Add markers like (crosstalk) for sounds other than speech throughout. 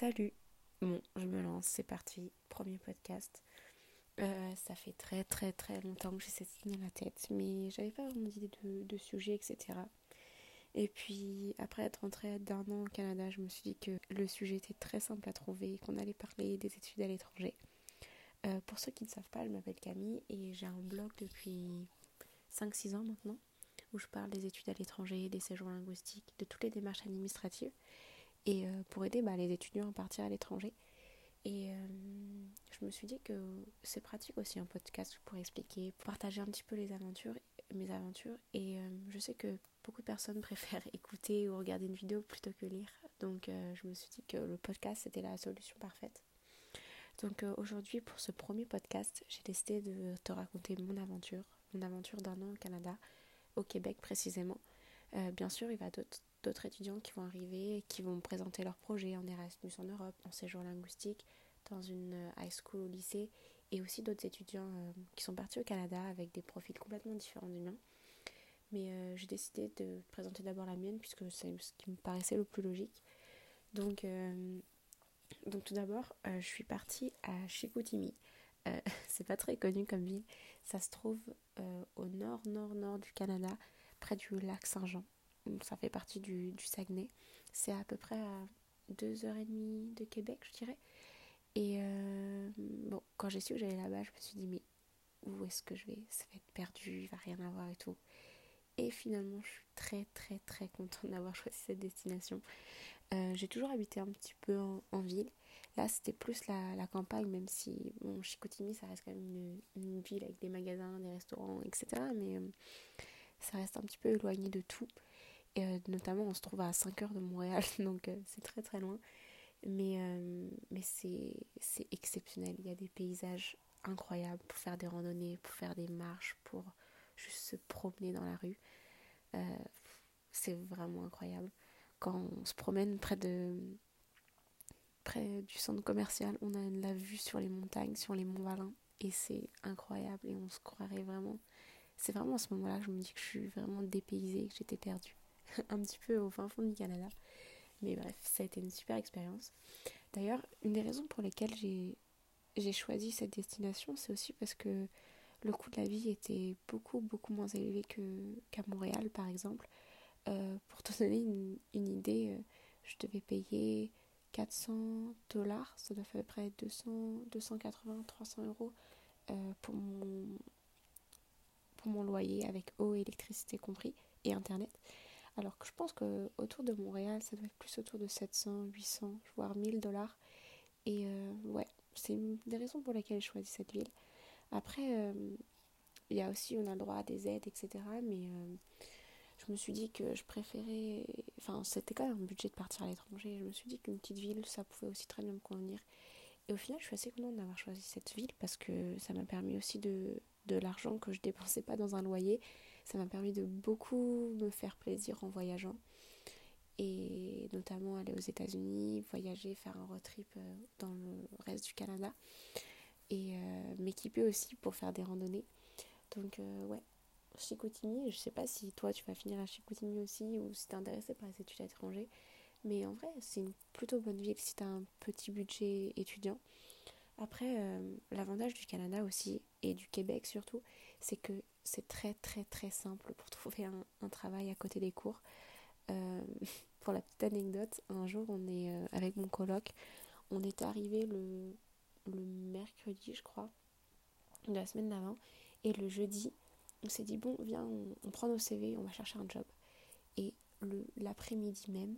Salut Bon, je me lance, c'est parti, premier podcast. Euh, ça fait très très très longtemps que j'ai cette idée dans la tête, mais j'avais pas vraiment d'idée de, sujet, etc. Et puis, après être rentrée d'un an au Canada, je me suis dit que le sujet était très simple à trouver qu'on allait parler des études à l'étranger. Euh, pour ceux qui ne savent pas, je m'appelle Camille et j'ai un blog depuis 5-6 ans maintenant où je parle des études à l'étranger, des séjours linguistiques, de toutes les démarches administratives et euh, pour aider bah, les étudiants à partir à l'étranger. Et euh, je me suis dit que c'est pratique aussi un podcast pour expliquer, pour partager un petit peu les aventures, mes aventures. Et euh, je sais que beaucoup de personnes (laughs) préfèrent écouter ou regarder une vidéo plutôt que lire. Donc je me suis dit que le podcast c'était la solution parfaite. Donc aujourd'hui pour ce premier podcast, j'ai décidé de te raconter mon aventure, mon aventure d'un an au Canada, au Québec précisément. bien sûr, il va d'autres étudiants qui vont arriver et qui vont présenter leur projet en Erasmus en Europe, en séjour linguistique, dans une euh, high school au lycée, et aussi d'autres étudiants euh, qui sont partis au Canada avec des profils complètement différents du mien. Mais euh, j'ai décidé de présenter d'abord la mienne puisque c'est ce qui me paraissait le plus logique. Donc, donc tout d'abord, je suis partie à Chicoutimi. (laughs) c'est pas très connu comme ville. Ça se trouve au nord, nord, nord du Canada, près du lac Saint-Jean ça fait partie du, Saguenay. C'est à peu près à 2h30 de Québec, je dirais. Et euh, bon, quand j'ai su que j'allais là-bas, je me suis dit, mais où est-ce que je vais? Ça va être perdu, il va rien avoir et tout. Et finalement, je suis très, très, très contente d'avoir (laughs) choisi cette destination. Euh, j'ai toujours habité un petit peu en, ville. Là, c'était plus la, campagne, même si, bon, Chicoutimi, ça reste quand même une, ville avec des magasins, des restaurants, etc. Mais euh, ça reste un petit peu éloigné de tout. Euh, notamment, on se trouve à 5 heures de Montréal, (laughs) donc euh, c'est très très loin. Mais, euh, mais c'est exceptionnel. Il y a des paysages incroyables pour faire des randonnées, pour faire des marches, pour juste se promener dans la rue. c'est vraiment incroyable. Quand on se promène près de près du centre commercial, on a la vue sur les montagnes, sur les monts Valin, et c'est incroyable et on se croirait vraiment. C'est vraiment à ce moment-là que je me dis que je suis vraiment dépaysée, que j'étais perdue. (laughs) un petit peu au fin fond du Canada. Mais bref, ça a été une super expérience. D'ailleurs, une des raisons pour lesquelles j'ai choisi cette destination, c'est aussi parce que le coût de la vie était beaucoup, beaucoup moins élevé qu'à Montréal, par exemple. Euh, pour te (laughs) donner une, idée, euh, je devais payer 400 dollars, ça doit faire à peu près 200, 280, 300 euros euh, pour, mon, pour mon loyer avec eau électricité compris et internet. Alors que je pense que autour de Montréal, ça doit être plus autour de 700, 800, voire 1000 dollars. Et euh, ouais, c'est une des raisons pour lesquelles j'ai choisi cette ville. Après, euh, il y a aussi, on a le droit à des aides, etc. Mais euh, je me suis dit que je préférais. Enfin, c'était quand même un budget de partir à l'étranger. Je me suis dit qu'une petite ville, ça pouvait aussi très bien me convenir. Et au final, je suis assez contente d'avoir choisi cette ville parce que ça m'a permis aussi de, de l'argent que je dépensais pas dans un loyer ça m'a permis de beaucoup me faire plaisir en voyageant et notamment aller aux États-Unis, voyager, faire un road trip euh, dans le reste du Canada et euh, m'équiper aussi pour faire des randonnées. Donc euh, ouais, Chicoutimi, je sais pas si toi tu vas finir à Chicoutimi aussi ou si t'es intéressé par les études à l'étranger, mais en vrai c'est une plutôt bonne ville si t'as un petit budget étudiant. Après, l'avantage du Canada aussi, et du Québec surtout, c'est que c'est très très très simple pour trouver un, travail à côté des cours. Euh, (laughs) pour la petite anecdote, un jour on est euh, avec mon coloc, on est arrivé le, le mercredi je crois, de la semaine d'avant, et le jeudi on s'est dit bon viens on, prend nos CV, on va chercher un job. Et l'après-midi même,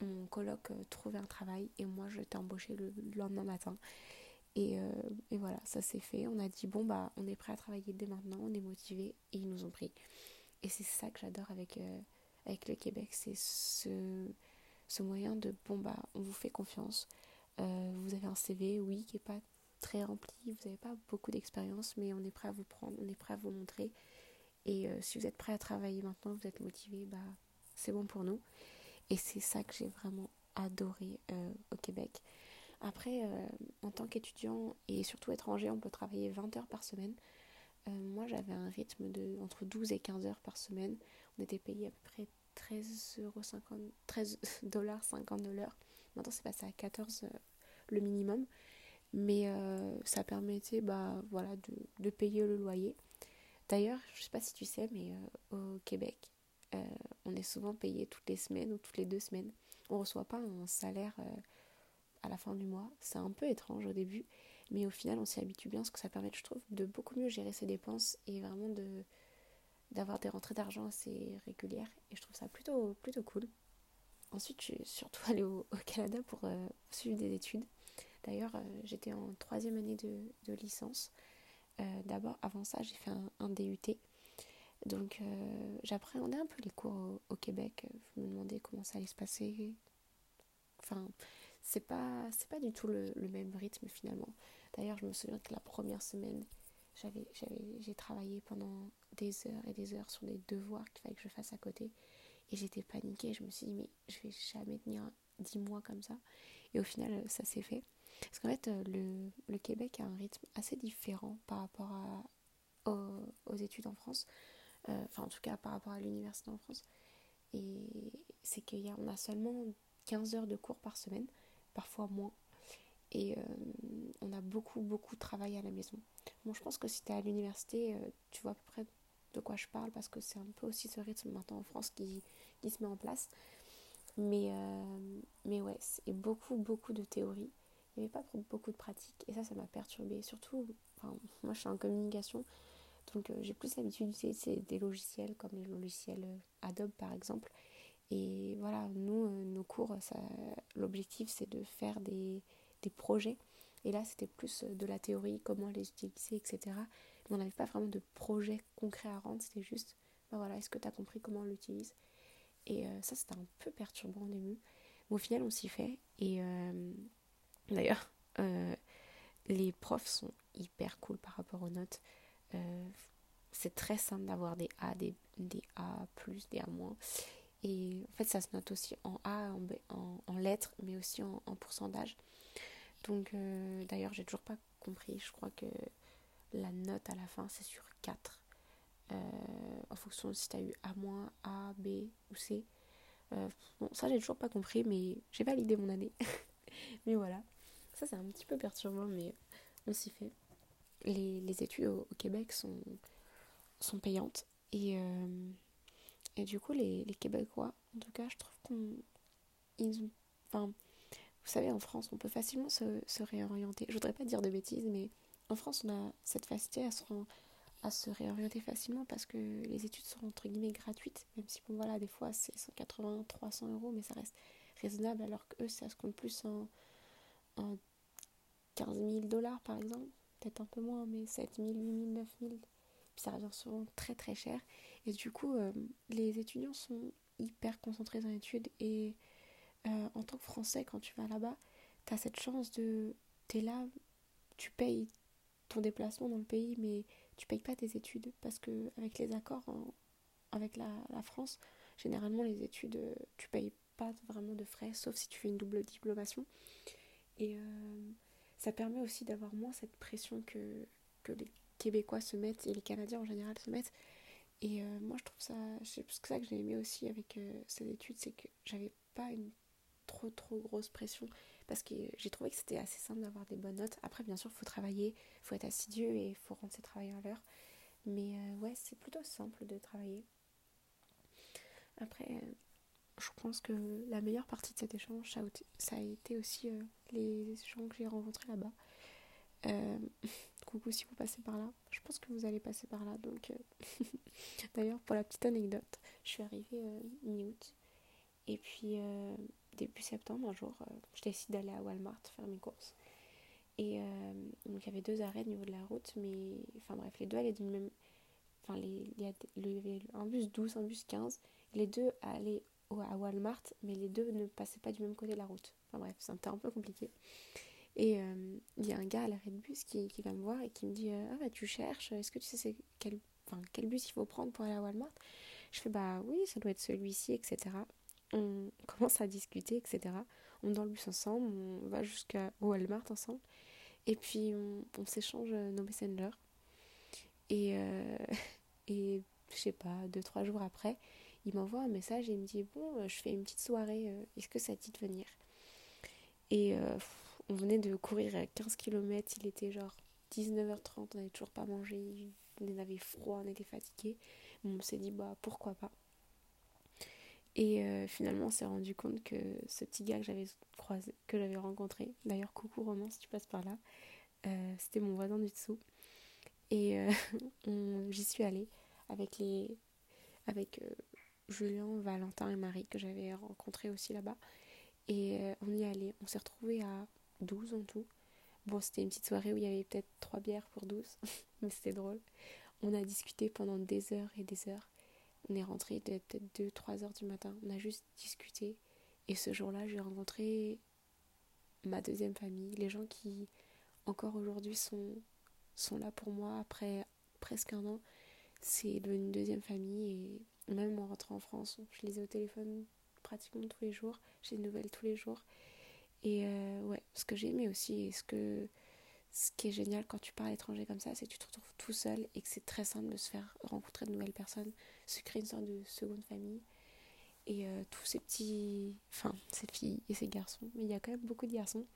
mon coloc euh, trouvait un travail et moi je t'ai embauché le lendemain matin. Euh, et, voilà, ça s'est fait. On a dit, bon, bah, on est prêt à travailler dès maintenant, on est motivé, et ils nous ont pris. Et c'est ça que j'adore avec, euh, avec le Québec, c'est ce, ce moyen de, bon, bah, on vous fait confiance. Euh, vous avez un CV, oui, qui n'est pas très rempli, vous n'avez pas beaucoup d'expérience, mais on est prêt à vous prendre, on est prêt à vous montrer. Et si vous êtes prêt à travailler maintenant, vous êtes motivé, bah, c'est bon pour nous. Et c'est ça que j'ai vraiment adoré au Québec. Après, euh, en tant qu'étudiant et surtout étranger, on peut travailler 20 heures par semaine. Euh, moi, j'avais un rythme de entre 12 et 15 heures par semaine. On était payé à peu près 13 13 (laughs) dollars 50 de l'heure. Maintenant, c'est passé à 14 le minimum. Mais ça permettait bah, voilà, de, payer le loyer. D'ailleurs, je sais pas si tu sais, mais au Québec, on est souvent payé toutes les semaines ou toutes les deux semaines. On ne reçoit pas un salaire à la fin du mois. C'est un peu étrange au début, mais au final, on s'y habitue bien, ce que ça permet, je trouve, de beaucoup mieux gérer ses dépenses et vraiment de d'avoir des rentrées d'argent assez régulières. Et je trouve ça plutôt, plutôt cool. Ensuite, je suis surtout (laughs) allée au, Canada pour euh, suivre des études. D'ailleurs, euh, j'étais en troisième année de, licence. Euh, d'abord, avant ça, j'ai fait un, DUT. Donc, j'appréhendais un peu les cours au, Québec. Je me demandais comment ça allait se passer. Enfin, c'est pas, c'est pas du tout le, même rythme finalement. D'ailleurs, je me souviens que la première semaine, j'avais, j'ai travaillé pendant des heures et des heures sur des devoirs qu'il fallait que je fasse à côté. Et j'étais paniquée. Je me suis dit, mais je vais jamais tenir dix mois comme ça. Et au final, ça s'est fait. Parce qu'en fait, le, le, Québec a un rythme assez différent par rapport à, aux, études en France. Euh, enfin, en tout cas, par rapport à l'université en France. Et c'est qu'on a, a seulement 15 heures de cours par semaine parfois moins. Et euh, on a beaucoup, beaucoup de travail à la maison. Bon, je pense que si tu es à l'université, euh, tu vois à peu près de quoi je parle parce que c'est un peu aussi ce rythme maintenant en France qui, qui se met en place. Mais, euh, mais ouais, c'est beaucoup, beaucoup de théorie. Il n'y avait pas beaucoup de pratique et ça, ça m'a perturbée. Surtout, enfin, moi je suis en communication, donc j'ai plus l'habitude d'utiliser des logiciels comme les logiciels Adobe par exemple. Et voilà, nous, euh, nos cours, l'objectif c'est de faire des, projets. Et là, c'était plus euh, de la théorie, comment les utiliser, etc. Mais on n'avait pas vraiment de projet concret à rendre, c'était juste, ben voilà, est-ce que tu as compris comment on l'utilise? Et euh, ça, c'était un peu perturbant au début. Mais au final, on s'y fait. Et d'ailleurs, les profs sont hyper cool par rapport aux notes. c'est très simple d'avoir des A, des, des A, des A-. Et en fait, ça se note aussi en A, en, en, lettres, mais aussi en, pourcentage. Donc, euh, d'ailleurs, j'ai toujours pas compris. Je crois que la note à la fin, c'est sur 4. Euh, en fonction de si tu as eu A-, A, B ou C. Euh, bon, ça, j'ai toujours pas compris, mais j'ai validé mon année. (laughs) mais voilà. Ça, c'est un petit peu perturbant, mais on s'y fait. Les, les études au, au, Québec sont, sont payantes. Et et du coup, les, les, Québécois, en tout cas, je trouve qu'on. Ils. Enfin, vous savez, en France, on peut facilement se, se, réorienter. Je voudrais pas dire de bêtises, mais en France, on a cette facilité à se, à se réorienter facilement parce que les études sont entre guillemets gratuites, même si, bon, voilà, des fois, c'est 180, 300 euros, mais ça reste raisonnable, alors que eux, ça se compte plus en, en 15 000 dollars, par exemple. Peut-être un peu moins, mais 7 000, 8 000, 9 000. Ça revient souvent très très cher. Et du coup, euh, les étudiants sont hyper concentrés dans l'étude. Et euh, en tant que Français, quand tu vas là-bas, tu as cette chance de. Tu es là, tu payes ton déplacement dans le pays, mais tu payes pas tes études. Parce que avec les accords avec la, la, France, généralement, les études, euh, tu payes pas vraiment de frais, sauf si tu fais une double diplomation. Et ça permet aussi d'avoir moins cette pression que, que les Québécois se mettent et les Canadiens en général se mettent et euh, moi, je trouve ça. C'est ça que j'ai aimé aussi avec euh, cette étude, c'est que j'avais pas une trop trop grosse pression parce que j'ai trouvé que c'était assez simple d'avoir des bonnes notes. Après, bien sûr, il faut travailler, il faut être assidu et faut rendre ses travailleurs à l'heure. Mais euh, ouais, c'est plutôt simple de travailler. Après, je pense que la meilleure partie de cet échange, ça a été aussi les gens que j'ai rencontrés là-bas. Euh, (laughs) coucou si vous passez par là. Je pense que vous allez passer par là. Donc, euh, (laughs) d'ailleurs, pour la petite anecdote, je suis arrivée euh, mi-août. Et puis, début septembre, un jour, je décide d'aller à Walmart faire mes courses. Et donc, il y avait deux arrêts au niveau de la route. Mais, enfin bref, les deux allaient du même. Enfin, il y avait un bus 12, un bus 15. Les deux allaient à Walmart, mais les deux ne passaient pas du même côté de la route. Enfin bref, c'était un peu compliqué. Et euh, il y a un gars à l'arrêt de bus qui, qui, va me voir et qui me dit euh, Ah, bah, tu cherches, est-ce que tu sais quel, quel bus il faut prendre pour aller à Walmart? Je fais Bah oui, ça doit être celui-ci, etc. On (laughs) commence à discuter, etc. On est dans le bus ensemble, on va jusqu'à Walmart ensemble. Et puis on, s'échange nos messengers. Et, euh, (laughs) et je sais pas, deux, trois jours après, il m'envoie un message et il me dit Bon, je fais une petite soirée, est-ce que ça te dit de venir? Et euh, on venait de courir 15 km, il était genre 19h30, on n'avait toujours pas mangé, on avait froid, on était fatigué. On s'est dit, bah pourquoi pas. Et euh, finalement, on s'est rendu compte que ce petit gars que j'avais croisé, que j'avais rencontré, d'ailleurs, coucou Roman si tu passes par là, euh, c'était mon voisin du dessous. Et (laughs) j'y suis allée avec les, avec Julien, Valentin et Marie que j'avais rencontrés aussi là-bas. Et euh, on y allait. On s'est retrouvés à 12 en tout. Bon, c'était une petite soirée où il y avait peut-être 3 bières pour 12, (laughs) mais c'était drôle. On a discuté pendant des heures et des heures. On est rentré peut-être 2-3 heures du matin. On a juste discuté. Et ce jour-là, j'ai rencontré ma deuxième famille, les gens qui encore aujourd'hui sont, sont là pour moi après presque un an. C'est devenu une deuxième famille et même en rentrant en France, je les ai au téléphone pratiquement tous les jours. J'ai des nouvelles tous les jours. Et euh, ouais, ce que j'ai aimé aussi, et ce, que, ce qui est génial quand tu pars à l'étranger comme ça, c'est que tu te retrouves tout seul et que c'est très simple de se faire rencontrer de nouvelles personnes, se créer une sorte de seconde famille. Et euh, tous ces petits, enfin, ces filles et ces garçons, mais il y a quand même beaucoup de garçons.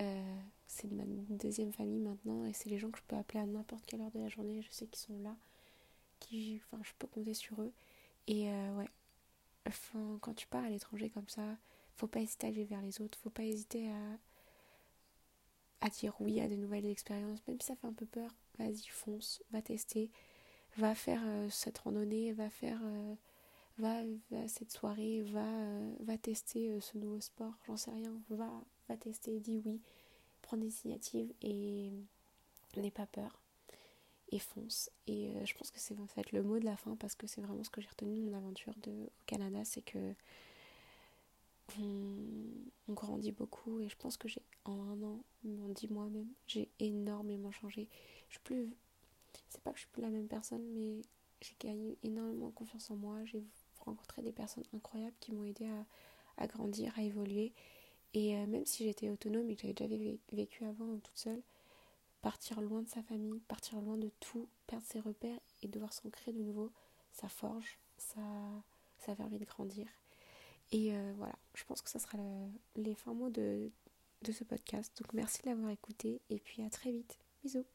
Euh, c'est ma deuxième famille maintenant et c'est les gens que je peux appeler à n'importe quelle heure de la journée. Je sais qu'ils sont là, qui, enfin, je peux compter sur eux. Et ouais, enfin, quand tu pars à l'étranger comme ça, faut pas hésiter à aller vers les autres, faut pas hésiter à, à dire oui à de nouvelles expériences, même si ça fait un peu peur, vas-y, fonce, va tester, va faire euh, cette randonnée, va faire, euh, va, cette soirée, va, euh, va tester ce nouveau sport, j'en sais rien, va, va tester, dis oui, prends des initiatives et n'aie pas peur et fonce. Et je pense que c'est en fait le mot de la fin parce que c'est vraiment ce que j'ai retenu de mon aventure de, au Canada, c'est que on, grandit beaucoup et je pense que j'ai en un an, en dix mois même, j'ai énormément changé. Je suis plus, c'est pas que je suis plus la même personne, mais j'ai gagné énormément confiance en moi. J'ai rencontré des personnes incroyables qui m'ont aidé à, grandir, à évoluer. Et euh, même si j'étais autonome et que j'avais déjà vécu avant toute seule, partir loin de sa famille, partir loin de tout, perdre ses repères et devoir s'ancrer de nouveau, ça forge, ça, ça permet de grandir. Et euh, voilà, je pense que ça sera les fins mots de, de ce podcast. Donc merci de l'avoir écouté et puis à très vite. Bisous